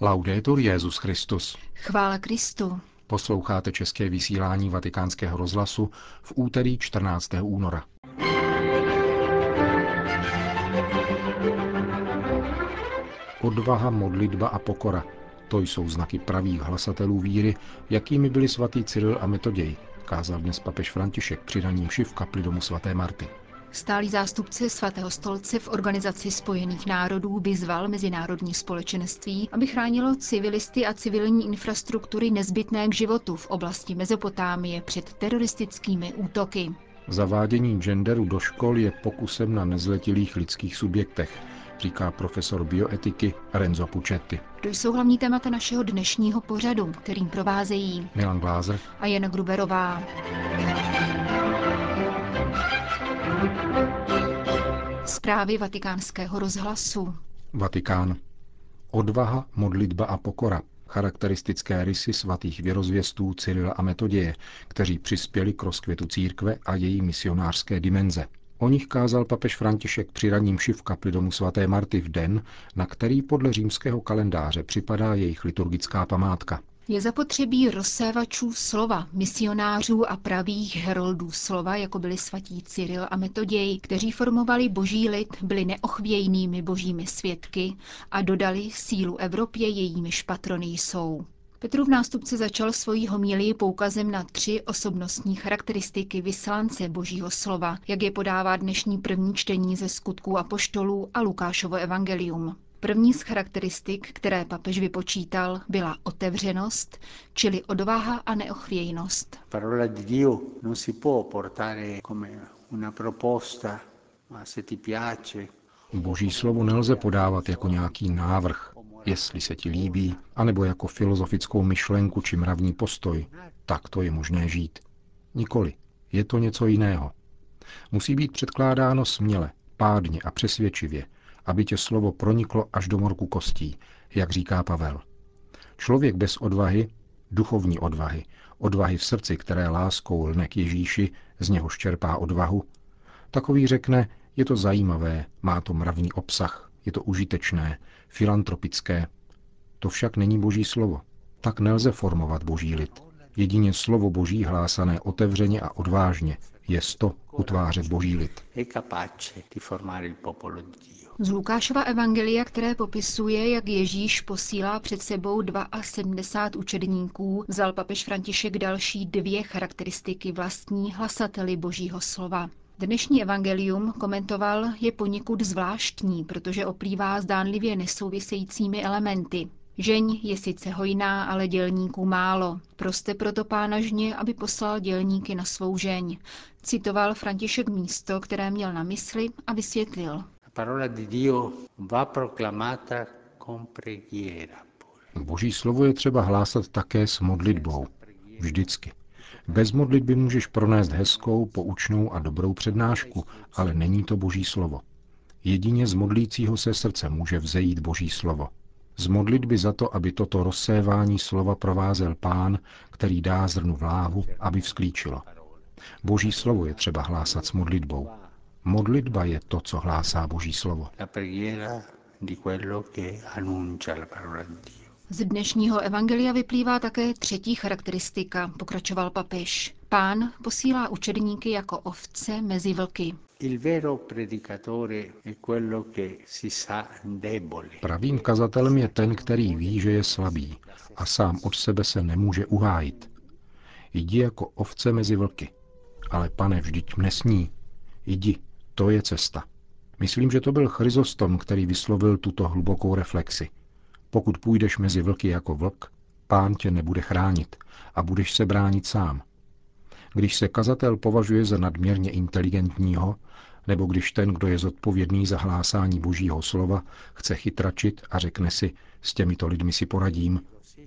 Laudetur Jezus Christus. Chvála Kristu. Posloucháte české vysílání Vatikánského rozhlasu v úterý 14. února. Odvaha, modlitba a pokora. To jsou znaky pravých hlasatelů víry, jakými byli svatý Cyril a Metoděj, kázal dnes papež František při raním v kapli domu svaté Marty. Stálý zástupce svatého stolce v Organizaci spojených národů vyzval mezinárodní společenství, aby chránilo civilisty a civilní infrastruktury nezbytné k životu v oblasti Mezopotámie před teroristickými útoky. Zavádění genderu do škol je pokusem na nezletilých lidských subjektech, říká profesor bioetiky Renzo Puccetti. To jsou hlavní témata našeho dnešního pořadu, kterým provázejí Milan Glázer a Jana Gruberová. Zprávy vatikánského rozhlasu. Vatikán. Odvaha, modlitba a pokora. Charakteristické rysy svatých věrozvěstů Cyrila a Metoděje, kteří přispěli k rozkvětu církve a její misionářské dimenze. O nich kázal papež František při raním v kapli domu svaté Marty v den, na který podle římského kalendáře připadá jejich liturgická památka. Je zapotřebí rozsévačů slova, misionářů a pravých heroldů slova, jako byli svatí Cyril a Metoděj, kteří formovali boží lid, byli neochvějnými božími svědky a dodali sílu Evropě, jejímiž patrony jsou. Petrův nástupce začal svoji homílii poukazem na tři osobnostní charakteristiky vyslance božího slova, jak je podává dnešní první čtení ze skutků a poštolů a Lukášovo evangelium. První z charakteristik, které papež vypočítal, byla otevřenost, čili odvaha a neochvějnost. Boží slovo nelze podávat jako nějaký návrh, jestli se ti líbí, anebo jako filozofickou myšlenku či mravní postoj, tak to je možné žít. Nikoli, je to něco jiného. Musí být předkládáno směle, pádně a přesvědčivě, aby tě slovo proniklo až do morku kostí, jak říká Pavel. Člověk bez odvahy, duchovní odvahy, odvahy v srdci, které láskou lne k Ježíši, z něho čerpá odvahu, takový řekne, je to zajímavé, má to mravní obsah, je to užitečné, filantropické. To však není boží slovo. Tak nelze formovat boží lid. Jedině slovo boží hlásané otevřeně a odvážně je to utvářet boží lid. Z Lukášova evangelia, které popisuje, jak Ježíš posílá před sebou 72 učedníků, vzal papež František další dvě charakteristiky vlastní hlasateli božího slova. Dnešní evangelium, komentoval, je poněkud zvláštní, protože oplývá zdánlivě nesouvisejícími elementy. Žeň je sice hojná, ale dělníků málo. Proste proto pána žně, aby poslal dělníky na svou žeň. Citoval František místo, které měl na mysli a vysvětlil. Boží slovo je třeba hlásat také s modlitbou. Vždycky. Bez modlitby můžeš pronést hezkou, poučnou a dobrou přednášku, ale není to boží slovo. Jedině z modlícího se srdce může vzejít boží slovo. Z modlitby za to, aby toto rozsévání slova provázel pán, který dá zrnu vláhu, aby vzklíčilo. Boží slovo je třeba hlásat s modlitbou. Modlitba je to, co hlásá Boží slovo. Z dnešního evangelia vyplývá také třetí charakteristika, pokračoval papež. Pán posílá učedníky jako ovce mezi vlky. Pravým kazatelem je ten, který ví, že je slabý a sám od sebe se nemůže uhájit. Jdi jako ovce mezi vlky. Ale pane, vždyť mne sní. Jdi, to je cesta. Myslím, že to byl Chryzostom, který vyslovil tuto hlubokou reflexi. Pokud půjdeš mezi vlky jako vlk, pán tě nebude chránit a budeš se bránit sám. Když se kazatel považuje za nadměrně inteligentního, nebo když ten, kdo je zodpovědný za hlásání božího slova, chce chytračit a řekne si, s těmito lidmi si poradím,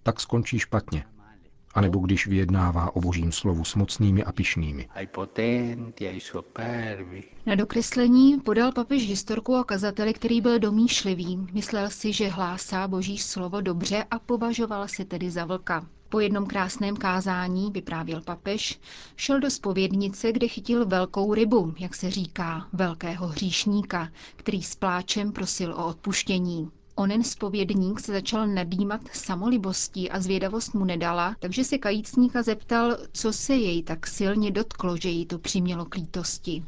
tak skončí špatně. A nebo když vyjednává o božím slovu s mocnými a pišnými. Na dokreslení podal papež historku o kazateli, který byl domýšlivý. Myslel si, že hlásá boží slovo dobře a považoval se tedy za vlka. Po jednom krásném kázání, vyprávěl papež, šel do spovědnice, kde chytil velkou rybu, jak se říká, velkého hříšníka, který s pláčem prosil o odpuštění. Onen spovědník se začal nadýmat samolibostí a zvědavost mu nedala, takže se kajícníka zeptal, co se jej tak silně dotklo, že jí to přimělo k lítosti.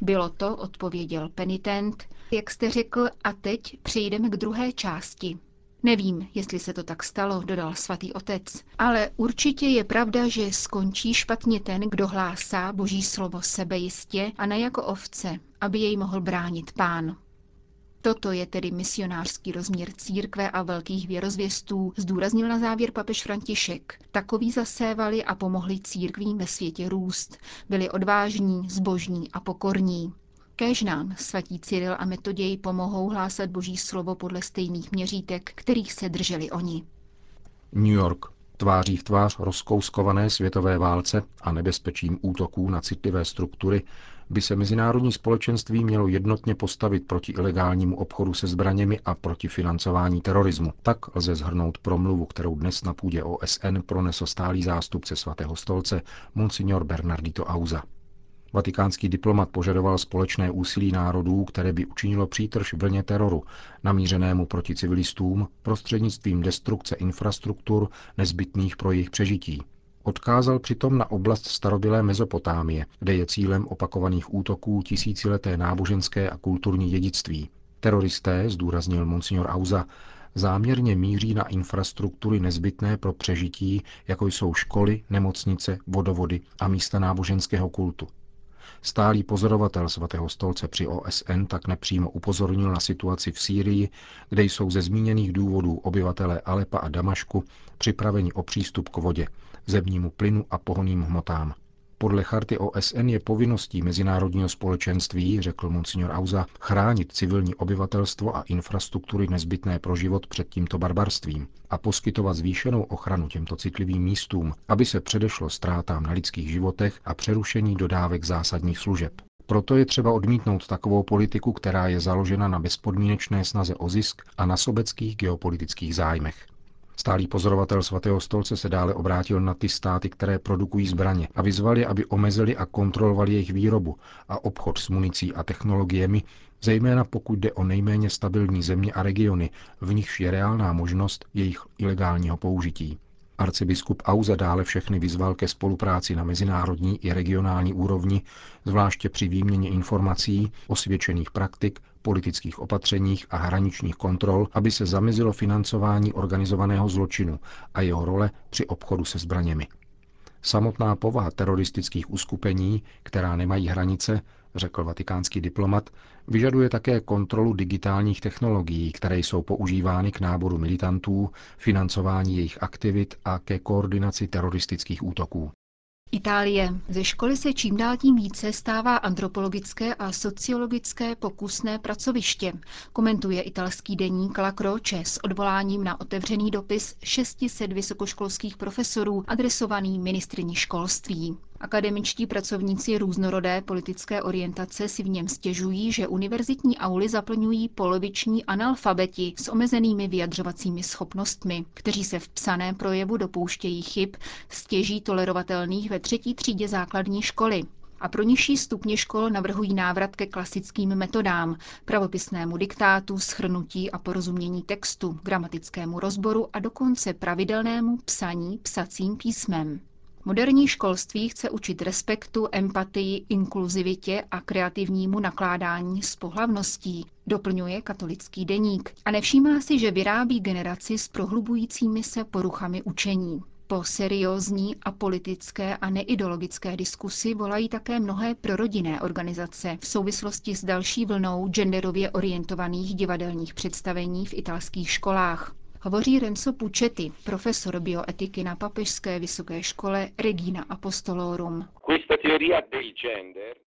Bylo to, odpověděl penitent, jak jste řekl, a teď přejdeme k druhé části. Nevím, jestli se to tak stalo, dodal svatý otec, ale určitě je pravda, že skončí špatně ten, kdo hlásá boží slovo sebejistě a ne jako ovce, aby jej mohl bránit pán. Toto je tedy misionářský rozměr církve a velkých věrozvěstů, zdůraznil na závěr papež František. Takoví zasévali a pomohli církvím ve světě růst. Byli odvážní, zbožní a pokorní. Kéž nám svatí Cyril a Metoděj pomohou hlásat boží slovo podle stejných měřítek, kterých se drželi oni. New York. Tváří v tvář rozkouskované světové válce a nebezpečím útoků na citlivé struktury by se mezinárodní společenství mělo jednotně postavit proti ilegálnímu obchodu se zbraněmi a proti financování terorismu. Tak lze zhrnout promluvu, kterou dnes na půdě OSN pronesl stálý zástupce svatého stolce Monsignor Bernardito Auza. Vatikánský diplomat požadoval společné úsilí národů, které by učinilo přítrž vlně teroru, namířenému proti civilistům prostřednictvím destrukce infrastruktur nezbytných pro jejich přežití. Odkázal přitom na oblast starobylé Mezopotámie, kde je cílem opakovaných útoků tisícileté náboženské a kulturní dědictví. Teroristé, zdůraznil monsignor Auza, záměrně míří na infrastruktury nezbytné pro přežití, jako jsou školy, nemocnice, vodovody a místa náboženského kultu. Stálý pozorovatel svatého stolce při OSN tak nepřímo upozornil na situaci v Sýrii, kde jsou ze zmíněných důvodů obyvatelé Alepa a Damašku připraveni o přístup k vodě, zemnímu plynu a pohoným hmotám. Podle charty OSN je povinností mezinárodního společenství, řekl monsignor Auza, chránit civilní obyvatelstvo a infrastruktury nezbytné pro život před tímto barbarstvím a poskytovat zvýšenou ochranu těmto citlivým místům, aby se předešlo ztrátám na lidských životech a přerušení dodávek zásadních služeb. Proto je třeba odmítnout takovou politiku, která je založena na bezpodmínečné snaze o zisk a na sobeckých geopolitických zájmech. Stálý pozorovatel svatého stolce se dále obrátil na ty státy, které produkují zbraně a vyzvali, aby omezili a kontrolovali jejich výrobu a obchod s municí a technologiemi, zejména pokud jde o nejméně stabilní země a regiony, v nichž je reálná možnost jejich ilegálního použití. Arcibiskup Auza dále všechny vyzval ke spolupráci na mezinárodní i regionální úrovni, zvláště při výměně informací, osvědčených praktik, politických opatřeních a hraničních kontrol, aby se zamezilo financování organizovaného zločinu a jeho role při obchodu se zbraněmi. Samotná povaha teroristických uskupení, která nemají hranice, řekl vatikánský diplomat, vyžaduje také kontrolu digitálních technologií, které jsou používány k náboru militantů, financování jejich aktivit a ke koordinaci teroristických útoků. Itálie. Ze školy se čím dál tím více stává antropologické a sociologické pokusné pracoviště, komentuje italský deník La Croce s odvoláním na otevřený dopis 600 vysokoškolských profesorů adresovaný ministrině školství. Akademičtí pracovníci různorodé politické orientace si v něm stěžují, že univerzitní auly zaplňují poloviční analfabeti s omezenými vyjadřovacími schopnostmi, kteří se v psaném projevu dopouštějí chyb stěží tolerovatelných ve třetí třídě základní školy a pro nižší stupně škol navrhují návrat ke klasickým metodám, pravopisnému diktátu, schrnutí a porozumění textu, gramatickému rozboru a dokonce pravidelnému psaní psacím písmem. Moderní školství chce učit respektu, empatii, inkluzivitě a kreativnímu nakládání s pohlavností, doplňuje katolický deník a nevšímá si, že vyrábí generaci s prohlubujícími se poruchami učení. Po seriózní a politické a neideologické diskusi volají také mnohé prorodinné organizace v souvislosti s další vlnou genderově orientovaných divadelních představení v italských školách. Hovoří Renzo Puccetti, profesor bioetiky na Papežské vysoké škole Regina Apostolorum.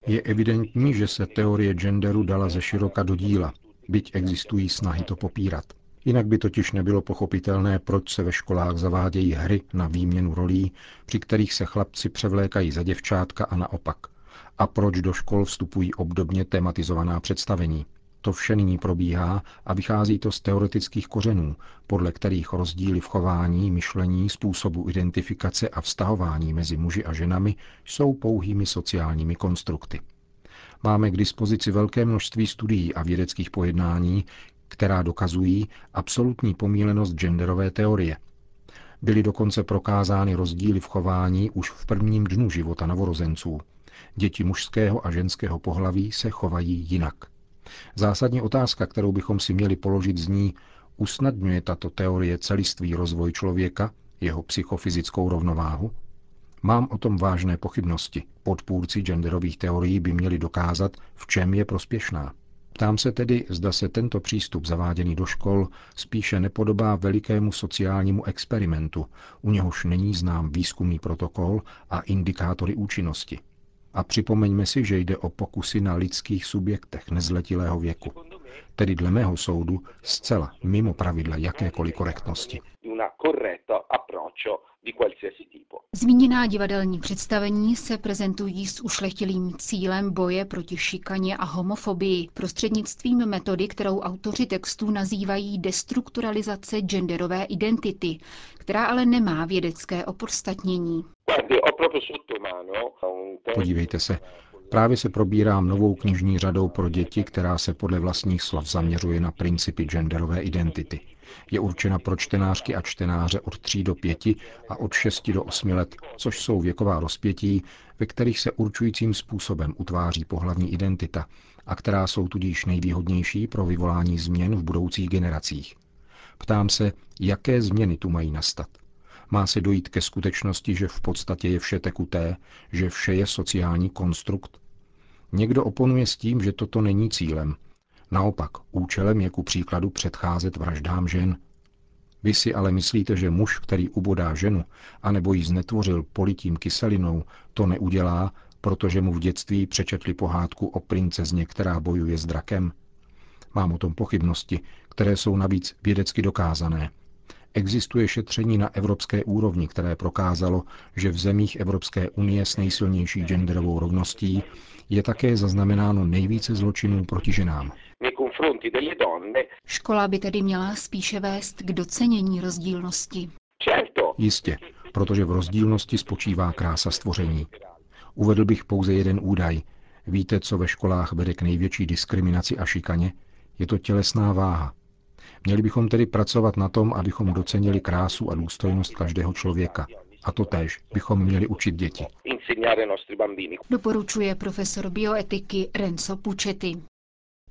Je evidentní, že se teorie genderu dala ze široka do díla, byť existují snahy to popírat. Jinak by totiž nebylo pochopitelné, proč se ve školách zavádějí hry na výměnu rolí, při kterých se chlapci převlékají za děvčátka a naopak. A proč do škol vstupují obdobně tematizovaná představení. To vše nyní probíhá a vychází to z teoretických kořenů, podle kterých rozdíly v chování, myšlení, způsobu identifikace a vztahování mezi muži a ženami jsou pouhými sociálními konstrukty. Máme k dispozici velké množství studií a vědeckých pojednání, která dokazují absolutní pomílenost genderové teorie. Byly dokonce prokázány rozdíly v chování už v prvním dnu života novorozenců. Děti mužského a ženského pohlaví se chovají jinak. Zásadní otázka, kterou bychom si měli položit, zní, usnadňuje tato teorie celistvý rozvoj člověka, jeho psychofyzickou rovnováhu? Mám o tom vážné pochybnosti. Podpůrci genderových teorií by měli dokázat, v čem je prospěšná. Ptám se tedy, zda se tento přístup zaváděný do škol spíše nepodobá velikému sociálnímu experimentu, u něhož není znám výzkumný protokol a indikátory účinnosti. A připomeňme si, že jde o pokusy na lidských subjektech nezletilého věku. Tedy dle mého soudu zcela mimo pravidla jakékoliv korektnosti di qualsiasi tipo. Zmíněná divadelní představení se prezentují s ušlechtilým cílem boje proti šikaně a homofobii prostřednictvím metody, kterou autoři textů nazývají destrukturalizace genderové identity, která ale nemá vědecké opodstatnění. Podívejte se, Právě se probírám novou knižní řadou pro děti, která se podle vlastních slov zaměřuje na principy genderové identity. Je určena pro čtenářky a čtenáře od 3 do 5 a od 6 do 8 let, což jsou věková rozpětí, ve kterých se určujícím způsobem utváří pohlavní identita a která jsou tudíž nejvýhodnější pro vyvolání změn v budoucích generacích. Ptám se, jaké změny tu mají nastat. Má se dojít ke skutečnosti, že v podstatě je vše tekuté, že vše je sociální konstrukt? Někdo oponuje s tím, že toto není cílem. Naopak, účelem je ku příkladu předcházet vraždám žen. Vy si ale myslíte, že muž, který ubodá ženu, anebo ji znetvořil politím kyselinou, to neudělá, protože mu v dětství přečetli pohádku o princezně, která bojuje s drakem? Mám o tom pochybnosti, které jsou navíc vědecky dokázané. Existuje šetření na evropské úrovni, které prokázalo, že v zemích Evropské unie s nejsilnější genderovou rovností je také zaznamenáno nejvíce zločinů proti ženám. Škola by tedy měla spíše vést k docenění rozdílnosti. Jistě, protože v rozdílnosti spočívá krása stvoření. Uvedl bych pouze jeden údaj. Víte, co ve školách vede k největší diskriminaci a šikaně? Je to tělesná váha. Měli bychom tedy pracovat na tom, abychom docenili krásu a důstojnost každého člověka. A to též bychom měli učit děti. Doporučuje profesor bioetiky Renzo Puccetti.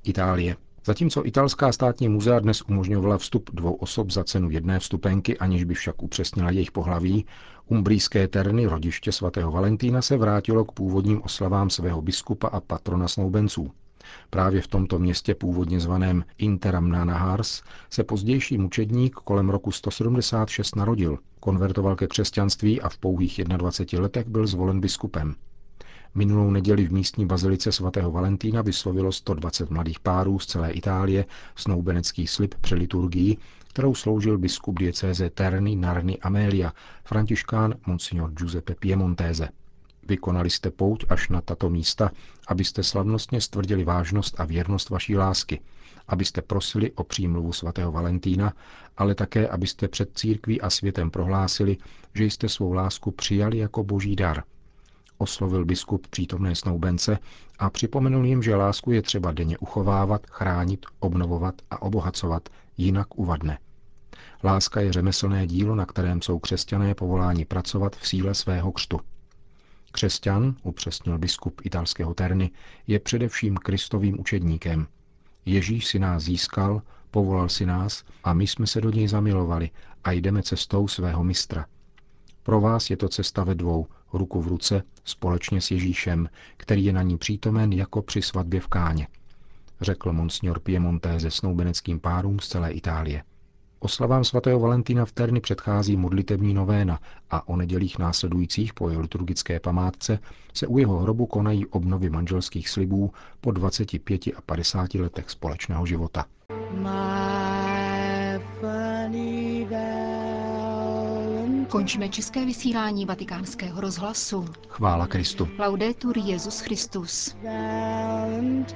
Itálie. Zatímco italská státní muzea dnes umožňovala vstup dvou osob za cenu jedné vstupenky, aniž by však upřesnila jejich pohlaví, umbrijské terny, rodiště svatého Valentína, se vrátilo k původním oslavám svého biskupa a patrona snoubenců. Právě v tomto městě, původně zvaném Interamna Nahars, se pozdější mučedník kolem roku 176 narodil, konvertoval ke křesťanství a v pouhých 21 letech byl zvolen biskupem. Minulou neděli v místní bazilice svatého Valentína vyslovilo 120 mladých párů z celé Itálie snoubenecký slib při liturgii, kterou sloužil biskup diecéze Terny Narny Amelia, františkán Monsignor Giuseppe Piemontese. Vykonali jste pouť až na tato místa, abyste slavnostně stvrdili vážnost a věrnost vaší lásky, abyste prosili o přímluvu svatého Valentína, ale také, abyste před církví a světem prohlásili, že jste svou lásku přijali jako boží dar. Oslovil biskup přítomné snoubence a připomenul jim, že lásku je třeba denně uchovávat, chránit, obnovovat a obohacovat, jinak uvadne. Láska je řemeslné dílo, na kterém jsou křesťané povoláni pracovat v síle svého křtu. Křesťan, upřesnil biskup italského Terny, je především kristovým učedníkem. Ježíš si nás získal, povolal si nás a my jsme se do něj zamilovali a jdeme cestou svého mistra. Pro vás je to cesta ve dvou, ruku v ruce, společně s Ježíšem, který je na ní přítomen jako při svatbě v Káně, řekl monsignor Piemonte ze snoubeneckým párům z celé Itálie. Oslavám svatého Valentína v Terny předchází modlitební novéna a o nedělích následujících po jeho liturgické památce se u jeho hrobu konají obnovy manželských slibů po 25 a 50 letech společného života. Končíme české vysílání vatikánského rozhlasu. Chvála Kristu. Laudetur Jezus Christus. Valentine.